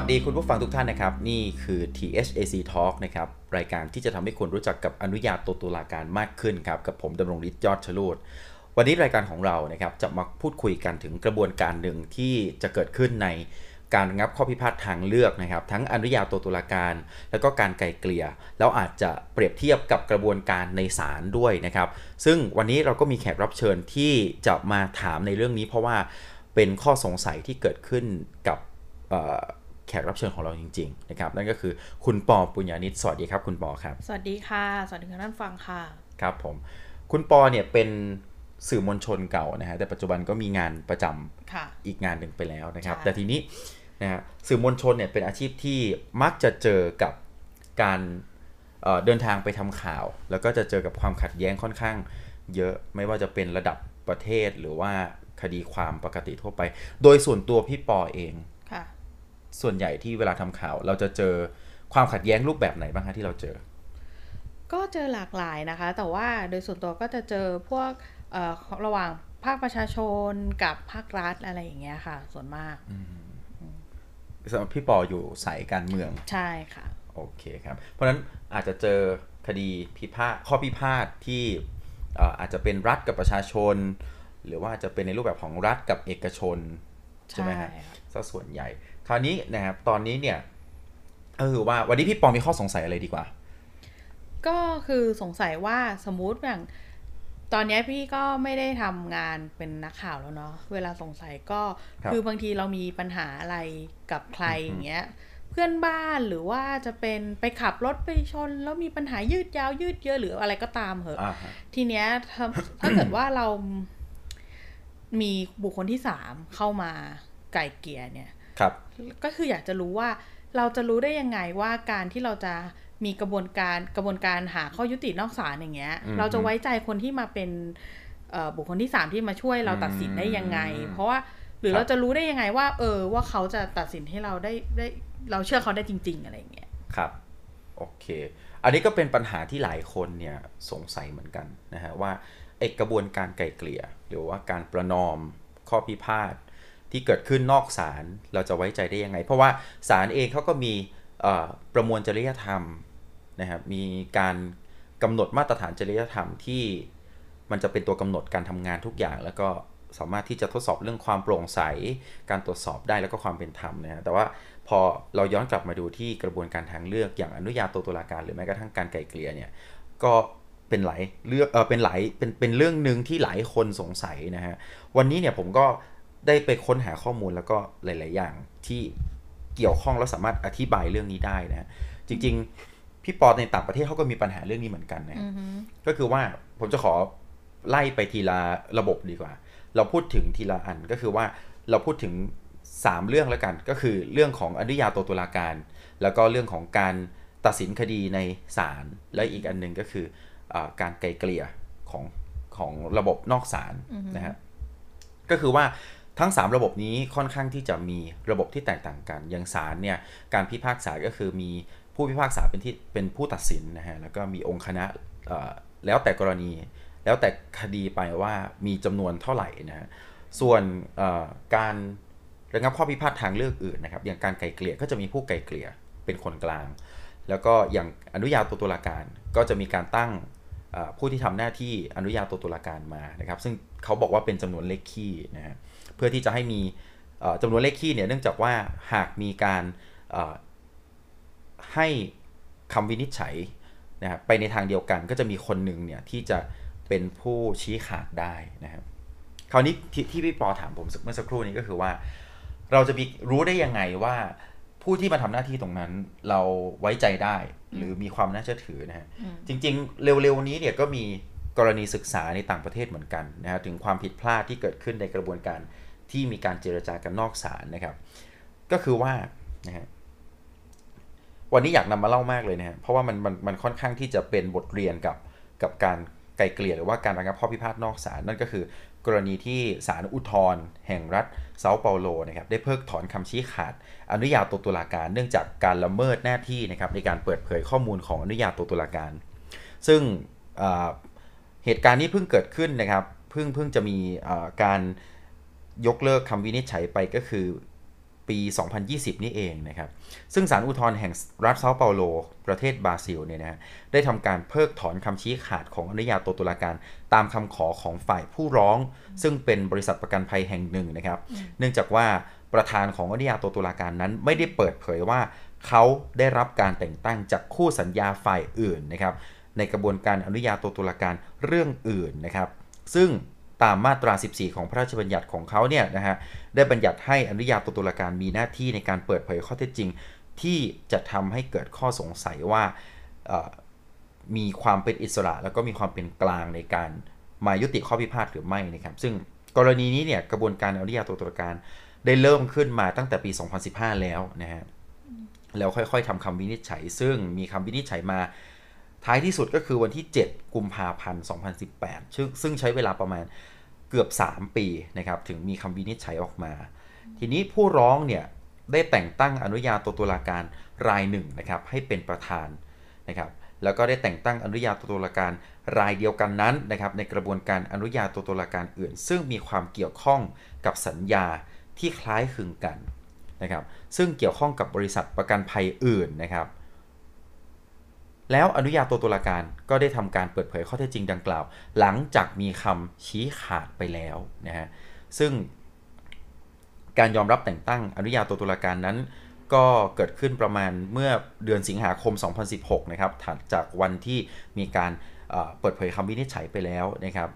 สวัสดีคุณผู้ฟังทุกท่านนะครับ นี่คือ THAC Talk นะครับ รายการที่จะทำให้คุณรู้จักกับอนุญาโตตุลาการมากขึ้นครับ กับผมดำรงฤทธิ์ยอดชลูดวันนี้รายการของเรานะครับจะมาพูดคุยกันถึงกระบวนการหนึ่งที่จะเกิดขึ้นในการงับข้อพิพาททางเลือกนะครับ ทั้งอนุญาโตตุลาการ แล้วก็การไกลเกลี่ยแล้วอาจจะเปรียบเทียบกับกระบวนการในศาลด้วยนะครับ ซึ่งวันนี้เราก็มีแขกรับเชิญที่จะมาถามในเรื่องนี้ เพราะว่าเป็นข้อสงสัยที่เกิดขึ้นกับ แขกรับเชิญของเราจริงๆนะครับนั่นก็คือคุณปอปุญญานิตสวัสดีครับ คุณปอครับ สวัสดีค่ะ สวัสดีค่ะท่านฟังค่ะครับผมคุณปอเนี่ยเป็นสื่อมวลชนเก่านะฮะแต่ปัจจุบันก็มีงานประจำค่ะอีกงานหนึ่งไปแล้วนะครับใช่แต่ทีนี้นะฮะสื่อมวลชนเนี่ยเป็นอาชีพที่มักจะเจอกับการเอ่อเดินทางไปทำข่าว แล้วก็จะเจอกับความขัดแย้งค่อนข้าง เยอะไม่ว่าจะเป็นระดับประเทศหรือว่าคดีความปกติทั่วไป โดยส่วนตัวพี่ปอเองค่ะ ส่วนใหญ่ที่เวลาทำข่าว เราจะเจอความขัดแย้งรูปแบบไหนบ้างคะที่เราเจอ ก็เจอหลากหลายนะคะ แต่ว่าโดยส่วนตัวก็จะเจอพวกเอ่อระหว่างภาคประชาชนกับภาครัฐอะไรอย่างเงี้ยค่ะ ส่วนมากสำหรับพี่ปออยู่สายการเมืองใช่ค่ะ โอเคครับ เพราะฉะนั้นอาจจะเจอคดีพิพาทข้อพิพาทที่เอ่ออาจจะเป็นรัฐกับประชาชน หรือว่าจะเป็นในรูปแบบของรัฐกับเอกชน ใช่ไหมฮะใช่ค่ะซะส่วนใหญ่ คราวนี้นะครับตอนนี้เนี่ยก็คือว่าวันนี้พี่ปอมีข้อสงสัยอะไรดีกว่า ก็คือสงสัยว่าสมมุติอย่างตอนเนี้ยพี่ก็ไม่ได้ทำงานเป็นนักข่าวแล้วเนาะเวลาสงสัยก็ครับคือบางทีเรามีปัญหาอะไรกับใครอย่างเงี้ยเพื่อนบ้านหรือว่าจะเป็นไปขับรถไปชน แล้วมีปัญหายืดยาวยืดเยอะหรืออะไรก็ตามเหอะอ่าฮะทีเนี้ยถ้าถ้าเกิดว่าเรามีบุคคลที่สามเข้ามา ไก่เกลียเนี่ยครับก็คืออยากจะรู้ว่าเราจะรู้ได้ยังไงว่าการที่เราจะมีกระบวนการกระบวนการหาข้อยุตินอกศาลอย่างเงี้ยอืมเราจะไว้ใจคนที่มาเป็นเอ่อบุคคลที่สามที่มาช่วยเราตัดสินได้ยังไงอืมเพราะว่าหรือครับเราจะรู้ได้ยังไงว่า เออว่าเขาจะตัดสินให้เราได้ได้เราเชื่อเขาได้จริง ๆ อะไรอย่างเงี้ยครับโอเค อันนี้ก็เป็นปัญหาที่หลายคนเนี่ยสงสัยเหมือนกันนะฮะว่าไอกระบวนการไกลเกลี่ย หรือว่าการประนอมข้อพิพาท ที่เกิดขึ้นนอกศาลเราจะไว้ใจได้ยังไง เพราะว่าศาลเองเขาก็มีประมวลจริยธรรมนะครับมีการกำหนดมาตรฐานจริยธรรมที่มันจะเป็นตัวกำหนดการทำงานทุกอย่าง แล้วก็สามารถที่จะทดสอบเรื่องความโปร่งใส การตรวจสอบได้แล้วก็ความเป็นธรรมนะฮะแต่ว่าพอเราย้อนกลับมาดูที่กระบวนการทางเลือกอย่างอนุญาโตตุลาการหรือแม้กระทั่งการไกลเกลี่ยเนี่ยก็เป็นหลายเรื่องเออเป็นหลายเป็นเป็นเรื่องหนึ่งที่หลายคนสงสัยนะฮะวันนี้เนี่ยผมก็ ได้ไปค้นหาข้อมูลแล้วก็หลาย ๆ อย่างที่เกี่ยวข้องแล้วสามารถอธิบายเรื่องนี้ได้นะฮะจริง ๆ พี่ปอในต่างประเทศเขาก็มีปัญหาเรื่องนี้เหมือนกันนะฮะก็คือว่าผมจะขอไล่ไปทีละระบบดีกว่า เราพูดถึงทีละอันก็คือว่าเราพูดถึง 3 เรื่องแล้วกัน ก็คือเรื่องของอนุญาโตตุลาการ แล้วก็เรื่องของการตัดสินคดีในศาลและอีกอันหนึงก็คืออาการไกลเกลี่ยของของระบบนอกศาลนะฮะก็คือว่า ทั้ง 3 ระบบนี้ค่อนข้างที่จะมีระบบที่แตกต่างกันอย่างศาลเนี่ยการพิพากษาก็คือมีผู้พิพากษาเป็นที่เป็นผู้ตัดสินนะฮะแล้วก็มีองค์คณะแล้วแต่กรณี แล้วแต่คดีไปว่ามีจำนวนเท่าไหร่นะฮะส่วนการระงับข้อพิพาททางเลือกอื่นนะครับ อย่างการไกลเกลี่ยก็จะมีผู้ไกลเกลี่ยเป็นคนกลาง แล้วก็อย่างอนุญาโตตุลาการก็จะมีการตั้งผู้ที่ทำหน้าที่อนุญาโตตุลาการมานะครับ ซึ่งเขาบอกว่าเป็นจำนวนเลขคี่นะฮะ พื่อที่จะให้มีเอ่อจำนวนเลขคี่เนี่ยเนื่องจากว่าหากมีการเอ่อให้คำวินิจฉัยนะครับไปในทางเดียวกันก็จะมีคนหนึ่งเนี่ยที่จะเป็นผู้ชี้ขาดได้นะครับคราวนี้ที่ที่พี่ปอถามผมเมื่อสักครู่นี้ก็คือว่า เราจะมีรู้ได้ยังไงว่าผู้ที่มาทำหน้าที่ตรงนั้นเราไว้ใจได้หรือมีความน่าเชื่อถือนะฮะจริง ๆ เร็วๆนี้เนี่ยก็มีกรณีศึกษาในต่างประเทศเหมือนกันนะฮะถึงความผิดพลาดที่เกิดขึ้นในกระบวนการ ที่มีการเจรจากันนอกศาลนะครับ ก็คือว่านะฮะวันนี้อยากนำมาเล่ามากเลยนะฮะเพราะว่ามันมันมันค่อนข้างที่จะเป็นบทเรียนกับกับการไกลเกลี่ยหรือว่าการระงับข้อพิพาทนอกศาลนั่นก็คือกรณีที่ศาลอุทธรณ์แห่งรัฐเซาเปาโลนะครับได้เพิกถอนคำชี้ขาด อนุญาโตตุลาการ เนื่องจากการละเมิดหน้าที่นะครับในการเปิดเผยข้อมูลของอนุญาโตตุลาการ ซึ่งเหตุการณ์นี้เพิ่งเกิดขึ้นนะครับเพิ่งเพิ่งจะมีการ ยกเลิกคำวินิจฉัยไปก็คือปปี 2020 นี่เองนะครับ ซึ่งศาลอุทธรณ์แห่งรัฐเซาเปาโล ประเทศบราซิลเนี่ยนะได้ทำการเพิกถอนคำชี้ขาดของอนุญาโตตุลาการ ตามคำขอของฝ่ายผู้ร้อง ซึ่งเป็นบริษัทประกันภัยแห่งหนึ่งนะครับ เนื่องจากว่าประธานของอนุญาโตตุลาการนั้นไม่ได้เปิดเผยว่าเขาได้รับการแต่งตั้งจากคู่สัญญาฝ่ายอื่นนะครับ ในกระบวนการอนุญาโตตุลาการเรื่องอื่นนะครับ ซึ่ง ตามมาตรา 14 ของพระราชบัญญัติของเขาเนี่ยนะฮะได้บัญญัติให้อนุญาโตตุลาการมีหน้าที่ในการเปิดเผยข้อเท็จจริง ที่จะทำให้เกิดข้อสงสัยว่ามีความเป็นอิสระ แล้วก็มีความเป็นกลางในการมายุติข้อพิพาทหรือไม่นะครับ ซึ่งกรณีนี้เนี่ยกระบวนการอนุญาโตตุลาการได้เริ่มขึ้นมาตั้งแต่ปี 2015 แล้วนะฮะแล้วค่อยๆทำคำวินิจฉัย ซึ่งมีคำวินิจฉัยมา ท้ายที่สุดก็คือวันที่ 7 กุมภาพันธ์ 2018ซึ่งซึ่งใช้เวลาประมาณเกือบ 3 ปีนะครับ ถึงมีคำวินิจฉัยออกมา ทีนี้ผู้ร้องเนี่ยได้แต่งตั้งอนุญาโตตุลาการรายหนึ่งนะครับให้เป็นประธานนะครับ แล้วก็ได้แต่งตั้งอนุญาโตตุลาการรายเดียวกันนั้นนะครับในกระบวนการอนุญาโตตุลาการอื่น ซึ่งมีความเกี่ยวข้องกับสัญญาที่คล้ายคลึงกันนะครับ ซึ่งเกี่ยวข้องกับบริษัทประกันภัยอื่นนะครับ แล้วอนุญาโตตุลาการก็ได้ทำการเปิดเผยข้อเท็จจริงดังกล่าว หลังจากมีคำชี้ขาดไปแล้วนะฮะซึ่งการยอมรับแต่งตั้งอนุญาโตตุลาการนั้น ก็เกิดขึ้นประมาณเมื่อเดือนสิงหาคม 2016 นะครับถัดจากวันที่มีการเปิดเผยคำวินิจฉัยไปแล้วนะครับ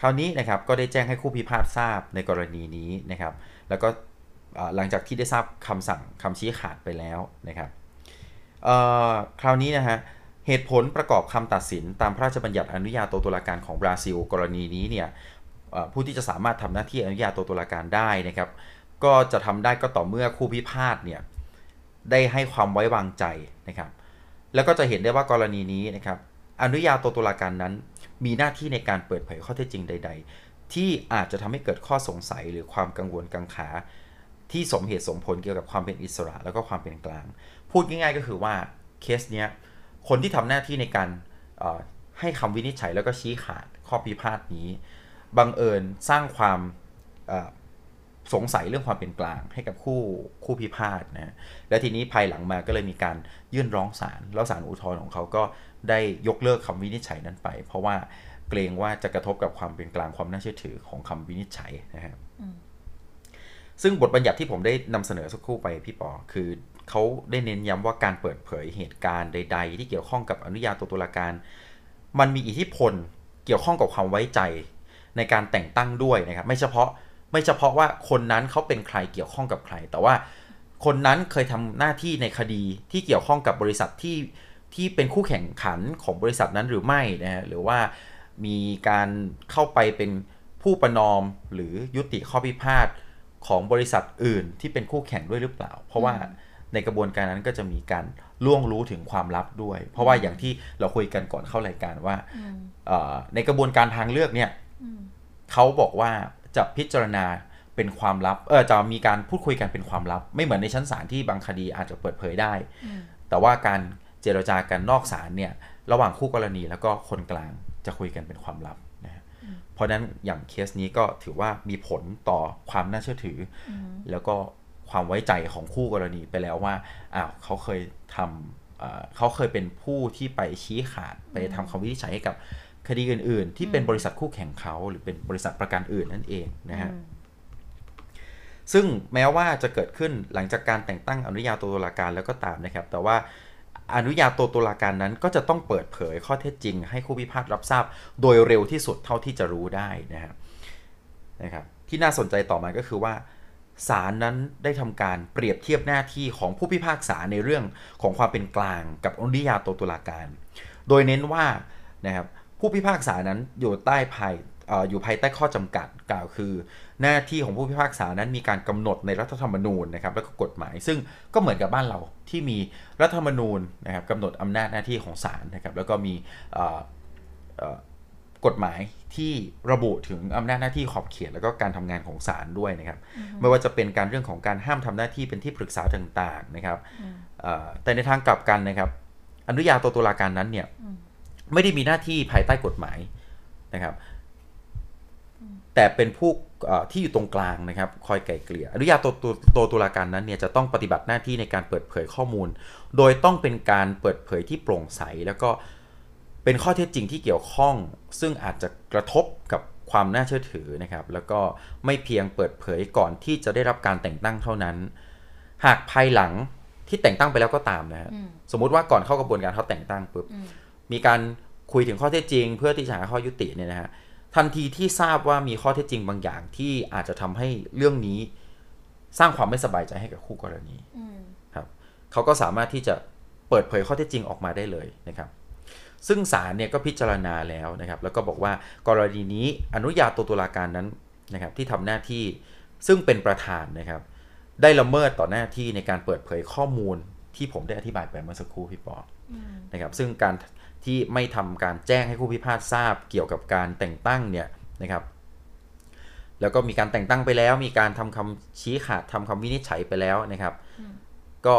คราวนี้นะครับก็ได้แจ้งให้คู่พิพาททราบในกรณีนี้นะครับ แล้วก็หลังจากที่ได้ทราบคำสั่งคำชี้ขาดไปแล้วนะครับคราวนี้นะฮะ เหตุผลประกอบคำตัดสินตามพระราชบัญญัติอนุญาโตตุลาการของบราซิล กรณีนี้เนี่ยผู้ที่จะสามารถทำหน้าที่อนุญาโตตุลาการได้นะครับ ก็จะทำได้ก็ต่อเมื่อคู่พิพาทเนี่ยได้ให้ความไว้วางใจนะครับ แล้วก็จะเห็นได้ว่ากรณีนี้นะครับอนุญาโตตุลาการนั้น มีหน้าที่ในการเปิดเผยข้อเท็จจริงใด ๆ ที่อาจจะทำให้เกิดข้อสงสัยหรือความกังวลกังขา ที่สมเหตุสมผลเกี่ยวกับความเป็นอิสระ แล้วก็ความเป็นกลาง พูดง่ายๆ ก็คือว่าเคสเนี้ย คนที่ทำหน้าที่ในการให้คำวินิจฉัยแล้วก็ชี้ขาดข้อพิพาทนี้ บังเอิญสร้างความสงสัยเรื่องความเป็นกลางให้กับคู่คู่พิพาทนะและทีนี้ภายหลังมาก็เลยมีการยื่นร้องศาลแล้วศาลอุทธรณ์ของเขาก็ได้ยกเลิกคำวินิจฉัยนั้นไป เพราะว่าเกรงว่าจะกระทบกับความเป็นกลางความน่าเชื่อถือของคำวินิจฉัยนะครับซึ่งบทบัญญัติที่ผมได้นำเสนอสักครู่ไปพี่ปอคือ เขาได้เน้นย้ำว่าการเปิดเผยเหตุการณ์ใด ๆ ที่เกี่ยวข้องกับอนุญาโตตุลาการ มันมีอิทธิพลเกี่ยวข้องกับความไว้ใจในการแต่งตั้งด้วยนะครับ ไม่เฉพาะไม่เฉพาะว่าคนนั้นเขาเป็นใครเกี่ยวข้องกับใคร แต่ว่าคนนั้นเคยทำหน้าที่ในคดีที่เกี่ยวข้องกับบริษัทที่ที่เป็นคู่แข่งขันของบริษัทนั้นหรือไม่นะฮะหรือว่ามีการเข้าไปเป็นผู้ประนอมหรือยุติข้อพิพาทของบริษัทอื่นที่เป็นคู่แข่งด้วยหรือเปล่า เพราะว่า ในกระบวนการนั้นก็จะมีการล่วงรู้ถึงความลับด้วย เพราะว่าอย่างที่เราคุยกันก่อนเข้ารายการว่าในกระบวนการทางเลือกเนี่ยเขาบอกว่าจะพิจารณาเป็นความลับ เออจะมีการพูดคุยกันเป็นความลับ ไม่เหมือนในชั้นศาลที่บางคดีอาจจะเปิดเผยได้ แต่ว่าการเจรจากันนอกศาลเนี่ย ระหว่างคู่กรณีแล้วก็คนกลางจะคุยกันเป็นความลับนะเพราะนั้นอย่างเคสนี้ก็ถือว่ามีผลต่อความน่าเชื่อถือ แล้วก็ ความไว้ใจของคู่กรณีไปแล้วว่าอ้าวเขาเคยทำเขาเคยเป็นผู้ที่ไปชี้ขาดไปทำคำวินิจฉัยให้กับคดีอื่น ๆ ที่เป็นบริษัทคู่แข่งเขาหรือเป็นบริษัทประกันอื่นนั่นเองนะฮะซึ่งแม้ว่าจะเกิดขึ้นหลังจากการแต่งตั้งอนุญาโตตุลาการแล้วก็ตามนะครับ แต่ว่าอนุญาโตตุลาการนั้นก็จะต้องเปิดเผยข้อเท็จจริง ให้คู่พิพาทรับทราบ โดยเร็วที่สุดเท่าที่จะรู้ได้นะครับนะครับ ที่น่าสนใจต่อมาก็คือว่า ศาลนั้นได้ทำการเปรียบเทียบหน้าที่ของผู้พิพากษาในเรื่องของความเป็นกลางกับอนุญาโตตุลาการ โดยเน้นว่านะครับผู้พิพากษานั้นอยู่ใต้ภายอยู่ภายใต้ข้อจำกัดกล่าวคือ หน้าที่ของผู้พิพากษานั้นมีการกำหนดในรัฐธรรมนูญนะครับแล้วก็กฎหมาย ซึ่งก็เหมือนกับบ้านเราที่มีรัฐธรรมนูญนะครับกำหนดอำนาจหน้าที่ของศาลนะครับแล้วก็มี กฎหมายที่ระบุถึงอำนาจหน้าที่ขอบเขตแล้วก็การทำงานของศาลด้วยนะครับ ไม่ว่าจะเป็นการเรื่องของการห้ามทำหน้าที่เป็นที่ปรึกษาต่างๆนะครับแต่ในทางกลับกันนะครับ อนุญาโตตุลาการนั้นเนี่ยไม่ได้มีหน้าที่ภายใต้กฎหมายนะครับแแต่เป็นผู้ที่อยู่ตรงกลางนะครับ คอยไกลเกลี่ยอนุญาโตตัวตัวตุลาการนั้นเนี่ยจะต้องปฏิบัติหน้าที่ในการเปิดเผยข้อมูล โดยต้องเป็นการเปิดเผยที่โปร่งใสแล้วก็เป็นข้อเท็จจริงที่เกี่ยวข้อง ซึ่งอาจจะกระทบกับความน่าเชื่อถือนะครับ แล้วก็ไม่เพียงเปิดเผยก่อนที่จะได้รับการแต่งตั้งเท่านั้น หากภายหลังที่แต่งตั้งไปแล้วก็ตามนะฮะสมมุติว่าก่อนเข้ากระบวนการเขาแต่งตั้งปุ๊บมีการคุยถึงข้อเท็จจริง เพื่อที่จะหาข้อยุติเนี่ยนะฮะทันทีที่ทราบว่ามีข้อเท็จจริงบางอย่างที่อาจจะทำให้เรื่องนี้ สร้างความไม่สบายใจให้กับคู่กรณีครับเขาก็สามารถที่จะเปิดเผยข้อเท็จจริงออกมาได้เลยนะครับ ซึ่งศาลเนี่ยก็พิจารณาแล้วนะครับแล้วก็บอกว่ากรณีนี้อนุญาโตตุลาการนั้นนะครับที่ทำหน้าที่ซึ่งเป็นประธานนะครับ ได้ละเมิดต่อหน้าที่ในการเปิดเผยข้อมูลที่ผมได้อธิบายไปเมื่อสักครู่พี่ปอนะครับซึ่งการที่ไม่ทำการแจ้งให้ผู้พิพาททราบเกี่ยวกับการแต่งตั้งเนี่ยนะครับ แล้วก็มีการแต่งตั้งไปแล้ว มีการทำคำชี้ขาดทำคำวินิจฉัยไปแล้วนะครับ ก็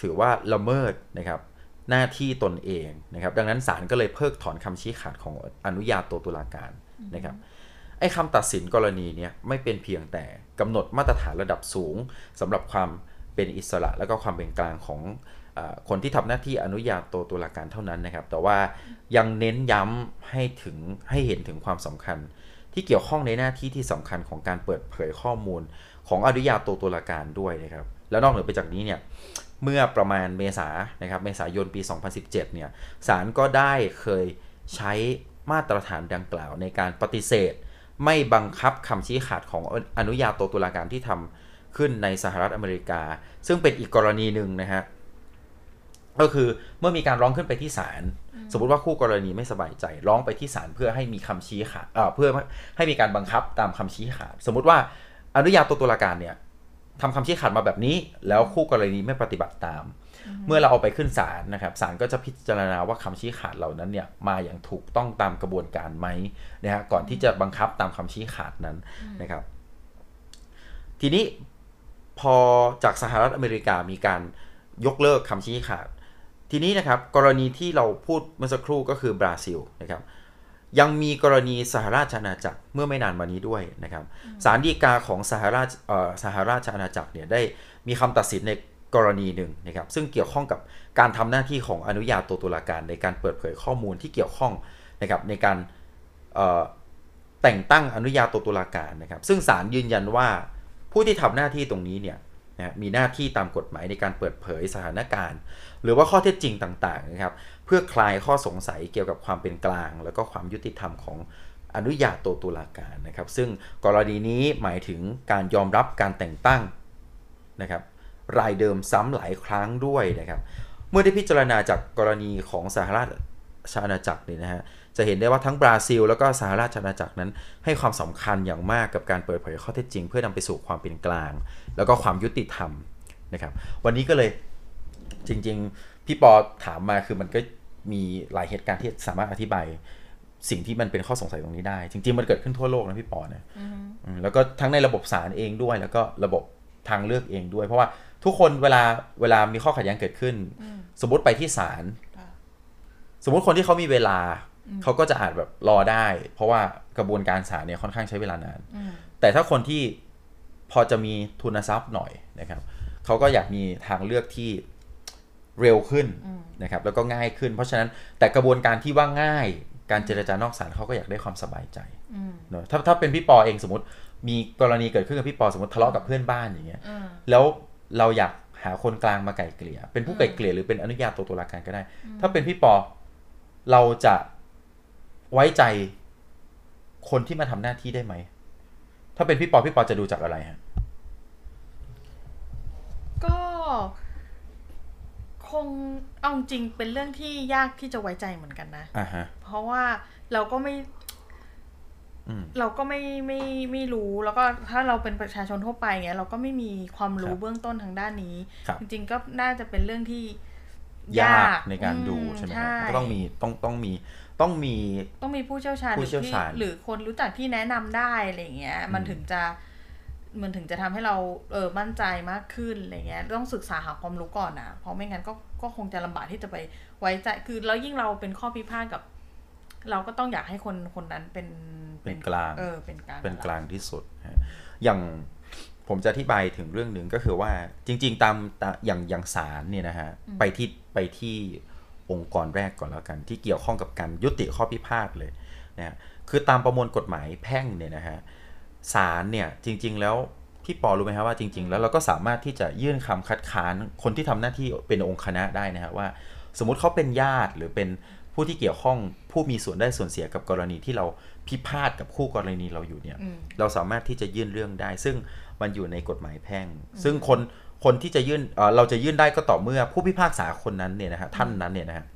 ถือว่าละเมิดนะครับ หน้าที่ตนเองนะครับดังนั้นศาลก็เลยเพิกถอนคำชี้ขาดของอนุญาโตตุลาการนะครับไอ้คำตัดสินกรณีนี้ไม่เป็นเพียงแต่กำหนดมาตรฐานระดับสูงสำหรับความเป็นอิสระ และก็ความเป็นกลางของคนที่ทำหน้าที่อนุญาโตตุลาการเท่านั้นนะครับ แต่ว่ายังเน้นย้ำให้ถึงให้เห็นถึงความสำคัญ ที่เกี่ยวข้องในหน้าที่ที่สำคัญของการเปิดเผยข้อมูลของอนุญาโตตุลาการด้วยนะครับ แล้วนอกเหนือไปจากนี้เนี่ย เมื่อประมาณเมษานะครับเมษายนปี 2017 เนี่ยศาลก็ได้เคยใช้มาตรฐานดังกล่าวในการปฏิเสธ ไม่บังคับคำชี้ขาดของอนุญาโตตุลาการที่ทำขึ้นในสหรัฐอเมริกา ซึ่งเป็นอีกกรณีหนึ่งนะฮะก็คือเมื่อมีการร้องขึ้นไปที่ศาลสมมติว่าคู่กรณีไม่สบายใจ ร้องไปที่ศาลเพื่อให้มีคำชี้ขาดเเพื่อให้มีการบังคับตามคำชี้ขาด สมมติว่าอนุญาโตตุลาการเนี่ย ทำคำชี้ขาดมาแบบนี้ แล้วคู่กรณีไม่ปฏิบัติตาม เมื่อเราเอาไปขึ้นศาลนะครับศาลก็จะพิจารณาว่าคำชี้ขาดเหล่านั้นเนี่ยมาอย่างถูกต้องตามกระบวนการไหมนะฮะก่อนที่จะบังคับตามคำชี้ขาดนั้นนะครับ ทีนี้พอจากสหรัฐอเมริกามีการยกเลิกคำชี้ขาด ทีนี้นะครับกรณีที่เราพูดเมื่อสักครู่ก็คือบราซิลนะครับ ยังมีกรณีสหราชอาณาจักรเมื่อไม่นานมานี้ด้วยนะครับศาลฎีกาของสหราชสหราชอาณาจักรเนี่ยได้มีคำตัดสินในกรณีหนึ่งนะครับ ซึ่งเกี่ยวข้องกับการทำหน้าที่ของอนุญาโตตุลาการในการเปิดเผยข้อมูลที่เกี่ยวข้องนะครับในการแต่งตั้งอนุญาโตตุลาการนะครับ ซึ่งศาลยืนยันว่าผู้ที่ทำหน้าที่ตรงนี้เนี่ยนะมีหน้าที่ตามกฎหมายในการเปิดเผยสถานการณ์ หรือว่าข้อเท็จจริงต่างๆนะครับเพื่อคลายข้อสงสัยเกี่ยวกับความเป็นกลาง แล้วก็ความยุติธรรมของอนุญาโตตุลาการนะครับ ซึ่งกรณีนี้หมายถึงการยอมรับการแต่งตั้งนะครับรายเดิมซ้ำหลายครั้งด้วยนะครับ เมื่อได้พิจารณาจากกรณีของสหราชอาณาจักรเนี่ยนะฮะจะเห็นได้ว่าทั้งบราซิล แล้วก็สหราชอาณาจักรนั้น ให้ความสำคัญอย่างมากกับการเปิดเผยข้อเท็จจริง เพื่อนำไปสู่ความเป็นกลาง แล้วก็ความยุติธรรมนะครับ วันนี้ก็เลยจริงๆ พี่ปอถามมาคือมันก็ มีหลายเหตุการณ์ที่สามารถอธิบายสิ่งที่มันเป็นข้อสงสัยตรงนี้ได้ จริง ๆ มันเกิดขึ้นทั่วโลกนะพี่ปอนะแล้วก็ทั้งในระบบศาลเองด้วย แล้วก็ระบบทางเลือกเองด้วย เพราะว่าทุกคนเวลาเวลามีข้อขัดแย้งเกิดขึ้น สมมติไปที่ศาลสมมติคนที่เขามีเวลา เขาก็จะอาจแบบรอได้ เพราะว่ากระบวนการศาลเนี่ยค่อนข้างใช้เวลานาน แต่ถ้าคนที่พอจะมีทุนทรัพย์หน่อยนะครับ เขาก็อยากมีทางเลือกที่เร็วขึ้น นะครับแล้วก็ง่ายขึ้น เพราะฉะนั้นแต่กระบวนการที่ว่าง่ายการเจรจานอกศาลเขาก็อยากได้ความสบายใจเนอะถ้าถ้าเป็นพี่ปอเองสมมติมีกรณีเกิดขึ้นกับพี่ปอสมมติทะเลาะกับเพื่อนบ้านอย่างเงี้ยแล้วเราอยากหาคนกลางมาไก่เกลี่ย เป็นผู้ไก่เกลี่ยหรือเป็นอนุญาตตัวตุลาการก็ได้ ถ้าเป็นพี่ปอเราจะไว้ใจคนที่มาทำหน้าที่ได้ไหม ถ้าเป็นพี่ปอพี่ปอจะดูจากอะไรฮะ ก็ คงเอาจริงเป็นเรื่องที่ยากที่จะไว้ใจเหมือนกันนะอ่าฮะเพราะว่าเราก็ไม่เราก็ไม่ไม่ไม่รู้แล้วก็ถ้าเราเป็นประชาชนทั่วไปเงี้ยเราก็ไม่มีความรู้เบื้องต้นทางด้านนี้ จริง ๆ ก็น่าจะเป็นเรื่องที่ยากในการดูใช่ไหมก็ต้องมีต้องต้องมีต้องมีต้องมีผู้เชี่ยวชาญผู้เชี่ยวชาญหรือคนรู้จักที่แนะนำได้อะไรเงี้ย มันถึงจะ มันถึงจะทำให้เราเออมั่นใจมากขึ้นอะไรเงี้ยต้องศึกษาหาความรู้ก่อนนะเพราะไม่งั้นก็ก็คงจะลำบากที่จะไปไว้ใจคือแล้วยิ่งเราเป็นข้อพิพาทกับ เราก็ต้องอยากให้คนคนนั้นเป็นเป็นกลางเออเป็นกลางเป็นกลางที่สุดอย่างผมจะอธิบายถึงเรื่องหนึ่งก็คือว่าจริง ๆ ตามอย่างอย่างศาลเนี่ยนะฮะไปที่ไปที่องค์กรแรกก่อนแล้วกัน ที่เกี่ยวข้องกับการยุติข้อพิพาทเลยนะคือตามประมวลกฎหมายแพ่งเนี่ยนะฮะ ศาลเนี่ยจริง ๆ แล้วพี่ปอรู้ไหมครับว่าจริง ๆ แล้วเราก็สามารถที่จะยื่นคำคัดค้านคนที่ทำหน้าที่เป็นองค์คณะได้นะฮะว่า สมมุติเขาเป็นญาติหรือเป็นผู้ที่เกี่ยวข้องผู้มีส่วนได้ส่วนเสียกับกรณีที่เราพิพาทกับคู่กรณีเราอยู่เนี่ย เราสามารถที่จะยื่นเรื่องได้ ซึ่งมันอยู่ในกฎหมายแพ่ง ซึ่งคนคนที่จะยื่นเราจะยื่นได้ก็ต่อเมื่อผู้พิพากษาคนนั้นเนี่ยนะฮะท่านนั้นเนี่ยนะฮะ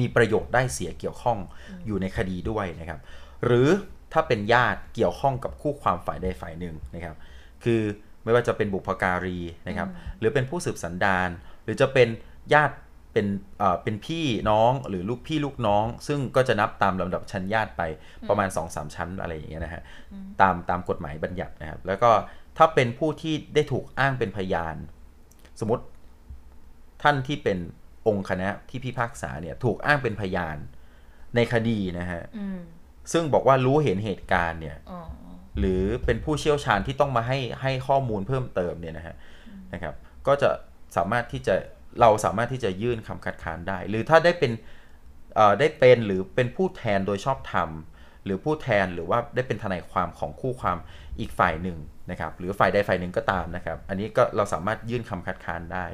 มีประโยชน์ได้เสียเกี่ยวข้องอยู่ในคดีด้วยนะครับ หรือ ถ้าเป็นญาติเกี่ยวข้องกับคู่ความฝ่ายใดฝ่ายหนึ่งนะครับ คือไม่ว่าจะเป็นบุพการีนะครับ หรือเป็นผู้สืบสันดานหรือจะเป็นญาติเป็นเป็นพี่น้องหรือลูกพี่ลูกน้อง ซึ่งก็จะนับตามลำดับชั้นญาติไปประมาณ2อสชั้นอะไรอย่างเงี้ยนะฮะตามตามกฎหมายบัญญัตินะครับ แล้วก็ถ้าเป็นผู้ที่ได้ถูกอ้างเป็นพยาน สมมติท่านที่เป็นองค์คณะที่พิพากษาเนี่ยถูกอ้างเป็นพยานในคดีนะฮะ ซึ่งบอกว่ารู้เห็นเหตุการณ์เนี่ยหรือเป็นผู้เชี่ยวชาญที่ต้องมาให้ให้ข้อมูลเพิ่มเติมเนี่ยนะฮะนะครับ ก็จะสามารถที่จะเราสามารถที่จะยื่นคำคัดค้านได้ หรือถ้าได้เป็นได้เป็นหรือเป็นผู้แทนโดยชอบธรรมหรือผู้แทนหรือว่าได้เป็นทนายความของคู่ความอีกฝ่ายหนึ่งนะครับหรือฝ่ายใดฝ่ายหนึ่งก็ตามนะครับ อันนี้ก็เราสามารถยื่นคำคัดค้านได้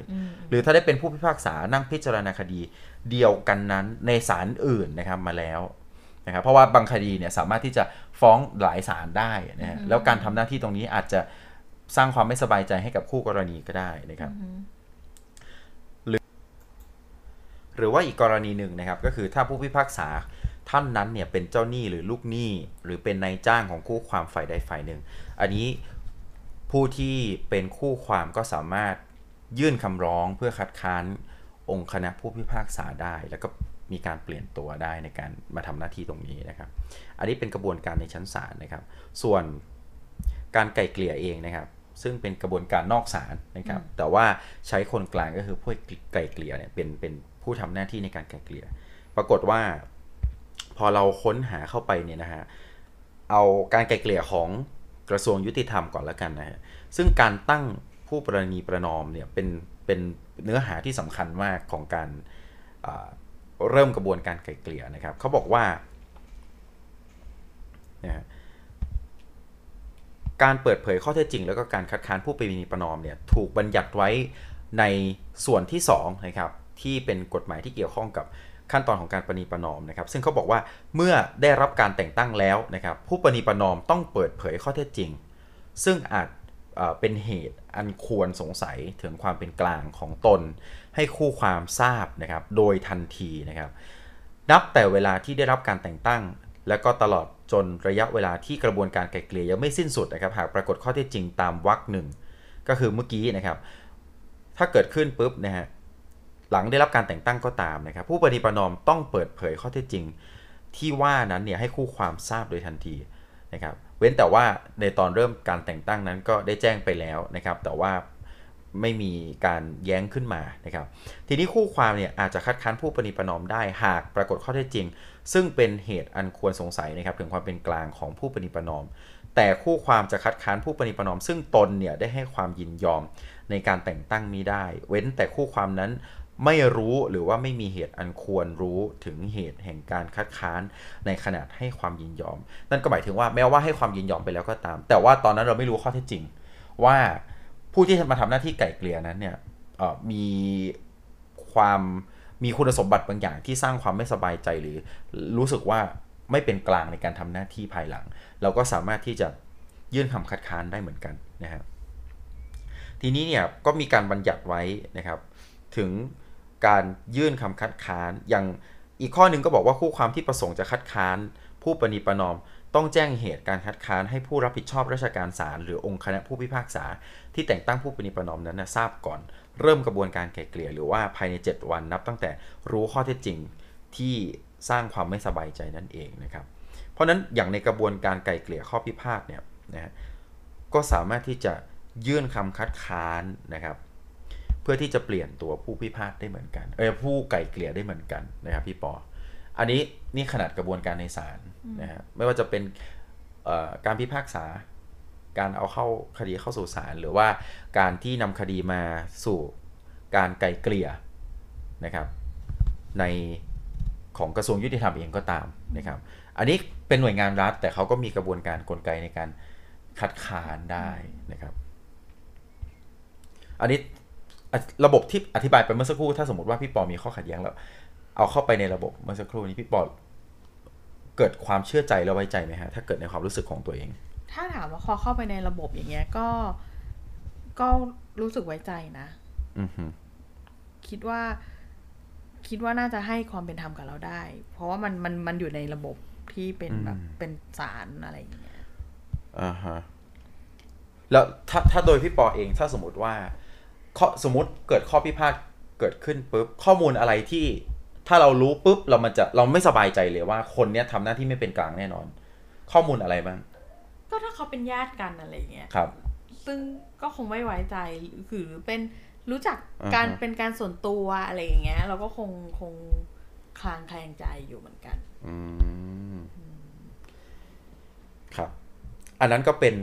หรือถ้าได้เป็นผู้พิพากษานั่งพิจารณาคดีเดียวกันนั้นในศาลอื่นนะครับมาแล้ว นะครับเพราะว่าบางคดีเนี่ยสามารถที่จะฟ้องหลายศาลได้นะฮะแล้วการทำหน้าที่ตรงนี้อาจจะสร้างความไม่สบายใจให้กับคู่กรณีก็ได้นะครับหรือว่าอีกกรณีหนึ่งนะครับ ก็คือถ้าผู้พิพากษาท่านนั้นเนี่ยเป็นเจ้าหนี้หรือลูกหนี้หรือเป็นนายจ้างของคู่ความฝ่ายใดฝ่ายหนึ่ง อันนี้ผู้ที่เป็นคู่ความก็สามารถยื่นคำร้องเพื่อคัดค้านองค์คณะผู้พิพากษาได้ แล้วก็ มีการเปลี่ยนตัวได้ในการมาทำหน้าที่ตรงนี้นะครับ อันนี้เป็นกระบวนการในชั้นศาลนะครับ ส่วนการไกล่เกลี่ยเองนะครับ ซึ่งเป็นกระบวนการนอกศาลนะครับ แต่ว่าใช้คนกลางก็คือผู้ไกล่เกลี่ยเนี่ยเป็นเป็นผู้ทำหน้าที่ในการไกล่เกลี่ย ปรากฏว่า พอเราค้นหาเข้าไปเนี่ยนะฮะเอาการไกล่เกลี่ยของกระทรวงยุติธรรมก่อนแล้วกันนะฮะซึ่งการตั้งผู้ประนีประนอมเนี่ยเป็นเป็นเนื้อหาที่สำคัญมากของการ เริ่มกระบวนการไกล่เกลี่ยนะครับเขาบอกว่าการเปิดเผยข้อเท็จจริง แล้วก็การคัดค้านผู้ประนีประนอมเนี่ยถูกบัญญัติไว้ในส่วนที่2นะครับที่เป็นกฎหมายที่เกี่ยวข้องกับขั้นตอนของการประนีประนอมนะครับซึ่งเขาบอกว่าเมื่อได้รับการแต่งตั้งแล้วนะครับผู้ประนีประนอมต้องเปิดเผยข้อเท็จจริง ซึ่งอาจเป็นเหตุอันควรสงสัยถึงความเป็นกลางของตน ให้คู่ความทราบนะครับโดยทันทีนะครับ นับแต่เวลาที่ได้รับการแต่งตั้ง และก็ตลอดจนระยะเวลาที่กระบวนการไกลเกลี่ยยังไม่สิ้นสุดนะครับ หากปรากฏข้อเท็จจริงตามวรรคหนึ่งก็คือเมื่อกี้นะครับ ถ้าเกิดขึ้นปุ๊บนะฮะหลังได้รับการแต่งตั้งก็ตามนะครับ ผู้ปฏิปนอมต้องเปิดเผยข้อเท็จจริง ที่ว่านั้นเนี่ยให้คู่ความทราบโดยทันทีนะครับ เว้นแต่ว่าในตอนเริ่มการแต่งตั้งนั้นก็ได้แจ้งไปแล้วนะครับ แต่ว่า ไม่มีการแย้งขึ้นมานะครับ ทีนี้คู่ความเนี่ยอาจจะคัดค้านผู้ปฏิปนอมได้หากปรากฏข้อเท็จจริง ซึ่งเป็นเหตุอันควรสงสัยนะครับถึงความเป็นกลางของผู้ปฏิปนอม แต่คู่ความจะคัดค้านผู้ปฏิปนอม ซึ่งตนเนี่ยได้ให้ความยินยอมในการแต่งตั้งนี้ได้ เว้นแต่คู่ความนั้นไม่รู้หรือว่าไม่มีเหตุอันควรรู้ถึงเหตุแห่งการคัดค้านในขนาดให้ความยินยอม นั่นก็หมายถึงว่าแม้ว่าให้ความยินยอมไปแล้วก็ตาม แต่ว่าตอนนั้นเราไม่รู้ข้อเท็จจริงว่า ผู้ที่มาทำหน้าที่ไก่เกลี่ยนั้นเนี่ยมีความมีคุณสมบัติบางอย่างที่สร้างความไม่สบายใจหรือรู้สึกว่าไม่เป็นกลางในการทำหน้าที่ภายหลัง เราก็สามารถที่จะยื่นคำคัดค้านได้เหมือนกันนะครับทีนี้เนี่ยก็มีการบัญญัติไว้นะครับ ถึงการยื่นคำคัดค้านอย่างอีกข้อหนึ่งก็บอกว่าคู่ความที่ประสงค์จะคัดค้าน ผู้ปณิประนอม ต้องแจ้งเหตุการคัดค้านให้ผู้รับผิดชอบราชการศาลหรือองค์คณะผู้พิพากษา ที่แต่งตั้งผู้ปณิประนอมนั้นนะทราบก่อน เริ่มกระบวนการไกล่เกลี่ยหรือว่าภายใน 7 วันนับตั้งแต่รู้ข้อเท็จจริงที่สร้างความไม่สบายใจนั่นเองนะครับ เพราะนั้นอย่างในกระบวนการไกล่เกลี่ยข้อพิพาทเนี่ยนะก็สามารถที่จะยื่นคำคัดค้านนะครับเพื่อที่จะเปลี่ยนตัวผู้พิพาทได้เหมือนกันเออผู้ไก่เกลี่ยได้เหมือนกันนะครับพี่ปออันนี้นี่ขนาดกระบวนการในศาล นะฮะไม่ว่าจะเป็นการพิพากษา การเอาเข้าคดีเข้าสู่ศาลหรือว่าการที่นำคดีมาสู่การไกลเกลี่ยนะครับในของกระทรวงยุติธรรมเองก็ตามนะครับ อันนี้เป็นหน่วยงานรัฐ แต่เขาก็มีกระบวนการกลไกในการคัดค้านได้นะครับ อันนี้ระบบที่อธิบายไปเมื่อสักครู่ถ้าสมมติว่าพี่ปอมีข้อขัดแย้งแล้ว เอาเข้าไปในระบบเมื่อสักครู่นี้พี่ปอ เกิดความเชื่อใจและไว้ใจไหมฮะถ้าเกิดในความรู้สึกของตัวเอง ถ้าถามว่าพอเข้าไปในระบบอย่างเงี้ยก็ก็รู้สึกไว้ใจนะอืคิดว่า คิดว่าน่าจะให้ความเป็นธรรมกับเราได้ เพราะว่ามันมันมันอยู่ในระบบที่เป็นแบบเป็นศาลอะไรอย่างเงี้ยอ่าฮะแล้วถ้าถ้าโดยพี่ปอเองถ้าสมมติว่าข้อสมมติเกิดข้อพิพาทเกิดขึ้นปุ๊บข้อมูลอะไรที่ ถ้าเรารู้ปุ๊บเรามันจะเราไม่สบายใจเลยว่าคนเนี้ยทำหน้าที่ไม่เป็นกลางแน่นอน ข้อมูลอะไรบ้างก็ถ้าเขาเป็นญาติกันอะไรเงี้ยครับ ซึ่งก็คงไม่ไว้ใจหรือเป็นรู้จักการเป็นการส่วนตัวอะไรอย่างเงี้ย เราก็คงคงคลางแคลงใจอยู่เหมือนกัน อืมครับ อันนั้นก็เป็น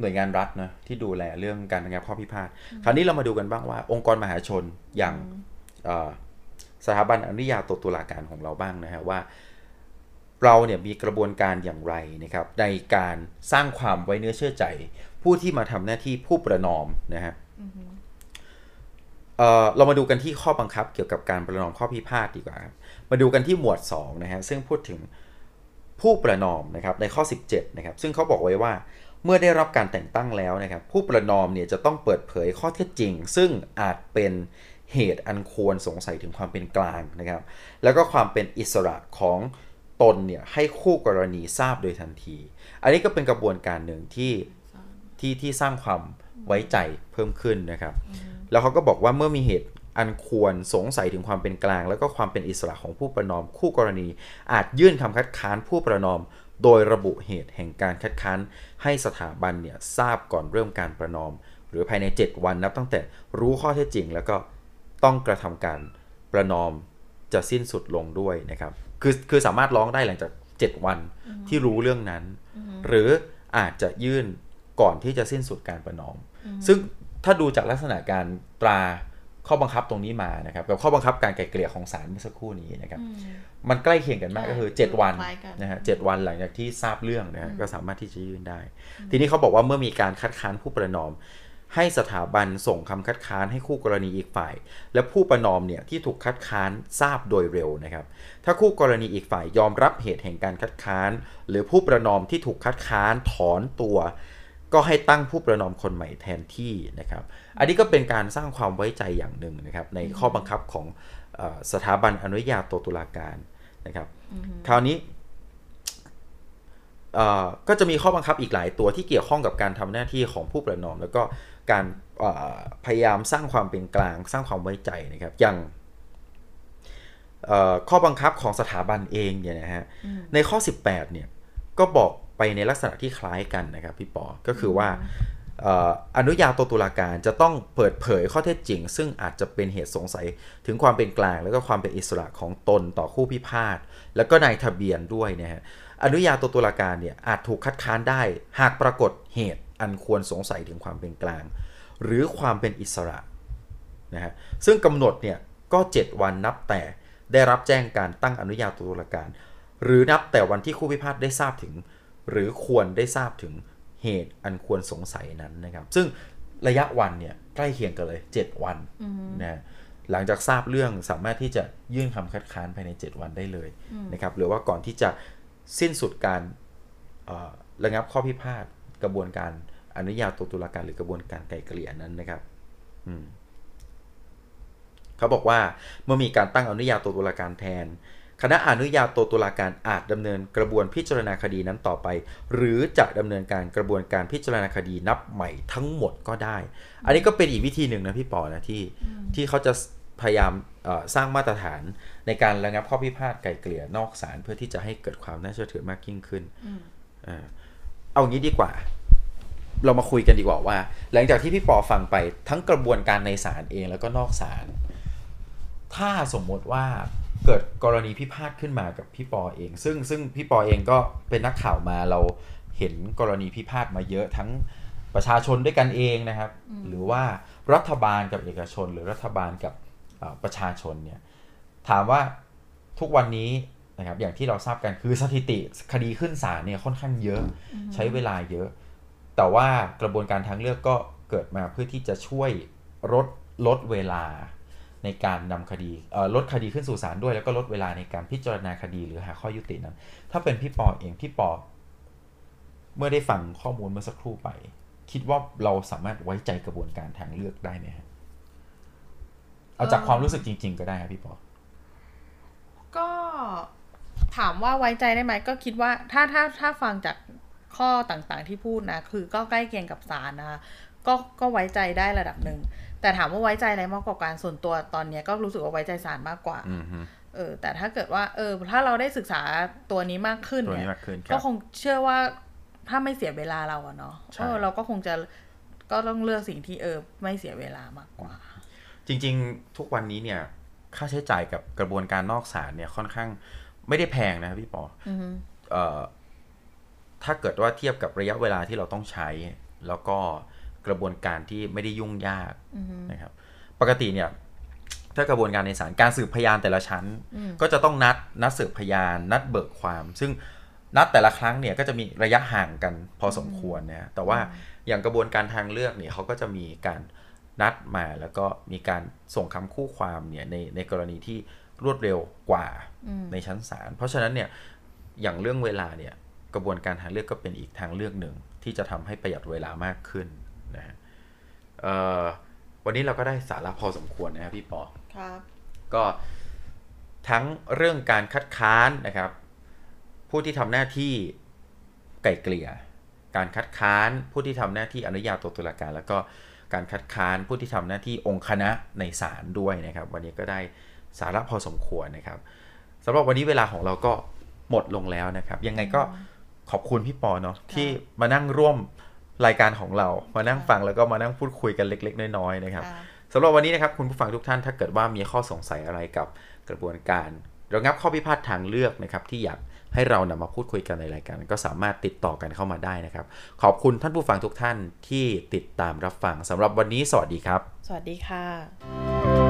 หน่วยงานรัฐนะที่ดูแลเรื่องการระงับข้อพิพาทคราวนี้เรามาดูกันบ้างว่า องค์กรมหาชนอย่าง สถาบันอนุญาโตตุลาการของเราบ้างนะฮะว่า เราเนี่ยมีกระบวนการอย่างไรนะครับ ในการสร้างความไว้เนื้อเชื่อใจ ผู้ที่มาทำหน้าที่ผู้ประนอมนะฮะเรามาดูกันที่ข้อบังคับเกี่ยวกับการประนอมข้อพิพาทดีกว่ามาดูกันที่หมวด2นะฮะซึ่งพูดถึงผู้ประนอมนะครับในข้อ 17นะครับซึ่งเขาบอกไว้ว่าเมื่อได้รับการแต่งตั้งแล้วนะครับ ผู้ประนอมเนี่ยจะต้องเปิดเผยข้อเท็จจริง ซึ่งอาจเป็น เหตุอันควรสงสัยถึงความเป็นกลางนะครับ แล้วก็ความเป็นอิสระของตนเนี่ยให้คู่กรณีทราบโดยทันที อันนี้ก็เป็นกระบวนการหนึ่งที่ที่ที่สร้างความไว้ใจเพิ่มขึ้นนะครับ แล้วเขาก็บอกว่าเมื่อมีเหตุอันควรสงสัยถึงความเป็นกลาง แล้วก็ความเป็นอิสระของผู้ประนอมคู่กรณี อาจยื่นคำคัดค้านผู้ประนอม โดยระบุเหตุแห่งการคัดค้านให้สถาบันเนี่ยทราบก่อนเริ่มการประนอม หรือภายใน 7 วันนับตั้งแต่รู้ข้อเท็จจริง แล้วก็ ต้องกระทำการประนอมจะสิ้นสุดลงด้วยนะครับ คือคือสามารถร้องได้หลังจาก 7 วันที่รู้เรื่องนั้น หรืออาจจะยื่นก่อนที่จะสิ้นสุดการประนอม ซึ่งถ้าดูจากลักษณะการตราข้อบังคับตรงนี้มานะครับกับข้อบังคับการไกลเกลี่ยของศาลเมื่อสักครู่นี้นะครับ มันใกล้เคียงกันมากก็คือ 7 วันนะฮะเวันหลังจากที่ทราบเรื่องนะฮะก็สามารถที่จะยื่นได้ ทีนี้เขาบอกว่าเมื่อมีการคัดค้านผู้ประนอม ให้สถาบันส่งคำคัดค้านให้คู่กรณีอีกฝ่าย และผู้ประนอมเนี่ยที่ถูกคัดค้านทราบโดยเร็วนะครับ ถ้าคู่กรณีอีกฝ่ายยอมรับเหตุแห่งการคัดค้าน หรือผู้ประนอมที่ถูกคัดค้านถอนตัว ก็ให้ตั้งผู้ประนอมคนใหม่แทนที่นะครับ อันนี้ก็เป็นการสร้างความไว้ใจอย่างหนึ่งนะครับ ในข้อบังคับของสถาบันอนุญาโตตุลาการนะครับ คราวนี้ก็จะมีข้อบังคับอีกหลายตัวที่เกี่ยวข้องกับการทำหน้าที่ของผู้ประนอม แล้วก็ การพยายามสร้างความเป็นกลาง สร้างความไว้ใจนะครับอย่างข้อบังคับของสถาบันเองเนี่ยนะฮะในข้อ 18เนี่ยก็บอกไปในลักษณะที่คล้ายกันนะครับพี่ปอ ก็คือว่าอนุญาโตตุลาการจะต้องเปิดเผยข้อเท็จจริง ซึ่งอาจจะเป็นเหตุสงสัยถึงความเป็นกลาง และก็ความเป็นอิสระของตนต่อคู่พิพาทแล้วก็นายทะเบียนด้วยนะฮะอนุญาโตตุลาการเนี่ยอาจถูกคัดค้านได้หากปรากฏเหตุ อันควรสงสัยถึงความเป็นกลาง หรือความเป็นอิสระนะฮะซึ่งกำหนดเนี่ยก็ 7 วันนับแต่ได้รับแจ้งการตั้งอนุญาโตตุลาการ หรือนับแต่วันที่คู่พิพาทได้ทราบถึง หรือควรได้ทราบถึงเหตุอันควรสงสัยนั้นนะครับ ซึ่งระยะวันเนี่ยใกล้เคียงกันเลย 7 วันนะหลังจากทราบเรื่องสามารถที่จะยื่นคำคัดค้านภายใน 7 วันได้เลยนะครับหรือว่าก่อนที่จะสิ้นสุดการระงับข้อพิพาท กระบวนการอนุญาโตตุลาการหรือกระบวนการไกลเกลี่ยนั้นนะครับเขาบอกว่าเมื่อมีการตั้งอนุญาโตตุลาการแทน คณะอนุญาโตตุลาการอาจดำเนินกระบวนพิจารณาคดีนั้นต่อไป หรือจะดำเนินการกระบวนการพิจารณาคดีนับใหม่ทั้งหมดก็ได้ อันนี้ก็เป็นอีกวิธีหนึ่งนะพี่ปอนะที่ที่เขาจะพยายามสร้างมาตรฐานในการระงับข้อพิพาทไกลเกลี่ยนอกศาลเพื่อที่จะให้เกิดความน่าเชื่อถือมากยิ่งขึ้น เอางี้ดีกว่า เรามาคุยกันดีกว่าว่า หลังจากที่พี่ปอฟังไปทั้งกระบวนการในศาลเองแล้วก็นอกศาลถ้าสมมติว่าเกิดกรณีพิพาทขึ้นมากับพี่ปอเอง ซึ่งซึ่งพี่ปอเองก็เป็นนักข่าวมาเราเห็นกรณีพิพาทมาเยอะทั้งประชาชนด้วยกันเองนะครับ หรือว่ารัฐบาลกับเอกชน หรือรัฐบาลกับประชาชนเนี่ยถามว่าทุกวันนี้ นะครับอย่างที่เราทราบกันคือสถิติคดีขึ้นศาลเนี่ยค่อนข้างเยอะใช้เวลาเยอะ แต่ว่ากระบวนการทางเลือกก็เกิดมาเพื่อที่จะช่วยลดลดเวลาในการนำคดีลดคดีขึ้นสู่ศาลด้วย แล้วก็ลดเวลาในการพิจารณาคดีหรือหาข้อยุตินั้น ถ้าเป็นพี่ปอเองพี่ปอเมื่อได้ฟังข้อมูลเมื่อสักครู่ไป คิดว่าเราสามารถไว้ใจกระบวนการทางเลือกได้ไหมครับเอาจากความรู้สึกจริง ๆ ก็ได้ครับพี่ปอก็ ถามว่าไว้ใจได้ไหมก็คิดว่าถ้าถ้าถ้าฟังจากข้อต่างๆที่พูดนะ คือก็ใกล้เคียงกับศาลนะก็ก็ไว้ใจได้ระดับหนึ่ง แต่ถามว่าไว้ใจอะไรมากกว่าการส่วนตัวตอนนี้ก็รู้สึกว่าไว้ใจศาลมากกว่าเออแต่ถ้าเกิดว่า เออ ถ้าเราได้ศึกษาตัวนี้มากขึ้นเนี่ยก็คงเชื่อว่าถ้าไม่เสียเวลาเราอะเนาะเออเราก็คงจะก็ต้องเลือกสิ่งที่เออไม่เสียเวลามากกว่า จริง ๆ ทุกวันนี้เนี่ย ค่าใช้จ่ายกับกระบวนการนอกศาลเนี่ยค่อนข้าง ไม่ได้แพงนะพี่ปอเอ่อถ้าเกิดว่าเทียบกับระยะเวลาที่เราต้องใช้ แล้วก็กระบวนการที่ไม่ได้ยุ่งยากนะครับ ปกติเนี่ยถ้ากระบวนการในศาลการสืบพยานแต่ละชั้น ก็จะต้องนัดนัดสืบพยาน นัดเบิกความ ซึ่งนัดแต่ละครั้งเนี่ยก็จะมีระยะห่างกันพอสมควรนะแต่ว่าอย่างกระบวนการทางเลือกเนี่ยเขาก็จะมีการนัดมาแล้วก็มีการส่งคำคู่ความเนี่ยในในกรณีที่ รวดเร็วกว่าในชั้นศาลเพราะฉะนั้นเนี่ยอย่างเรื่องเวลาเนี่ยกระบวนการทางเลือกก็เป็นอีกทางเลือกหนึ่งที่จะทำให้ประหยัดเวลามากขึ้นนะฮะวันนี้เราก็ได้สาระพอสมควรนะครับพี่ปอครับก็ทั้งเรื่องการคัดค้านนะครับ ผู้ที่ทำหน้าที่ไก่เกลี่ย การคัดค้านผู้ที่ทำหน้าที่อนุญาโตตุลาการ แล้วก็การคัดค้านผู้ที่ทำหน้าที่องค์คณะในศาลด้วยนะครับ วันนี้ก็ได้ สาระพอสมควรนะครับสำหรับวันนี้เวลาของเราก็หมดลงแล้วนะครับ ยังไงก็ขอบคุณพี่ปอเนาะที่มานั่งร่วมรายการของเรา มานั่งฟังแล้วก็มานั่งพูดคุยกันเล็ก ๆ น้อยๆนะครับสำหรับวันนี้นะครับคุณผู้ฟังทุกท่านถ้าเกิดว่ามีข้อสงสัยอะไรกับกระบวนการระงับข้อพิพาททางเลือกนะครับที่อยากให้เรานำมาพูดคุยกันในรายการ ก็สามารถติดต่อกันเข้ามาได้นะครับ ขอบคุณท่านผู้ฟังทุกท่านที่ติดตามรับฟังสำหรับวันนี้สวัสดีครับ สวัสดีค่ะ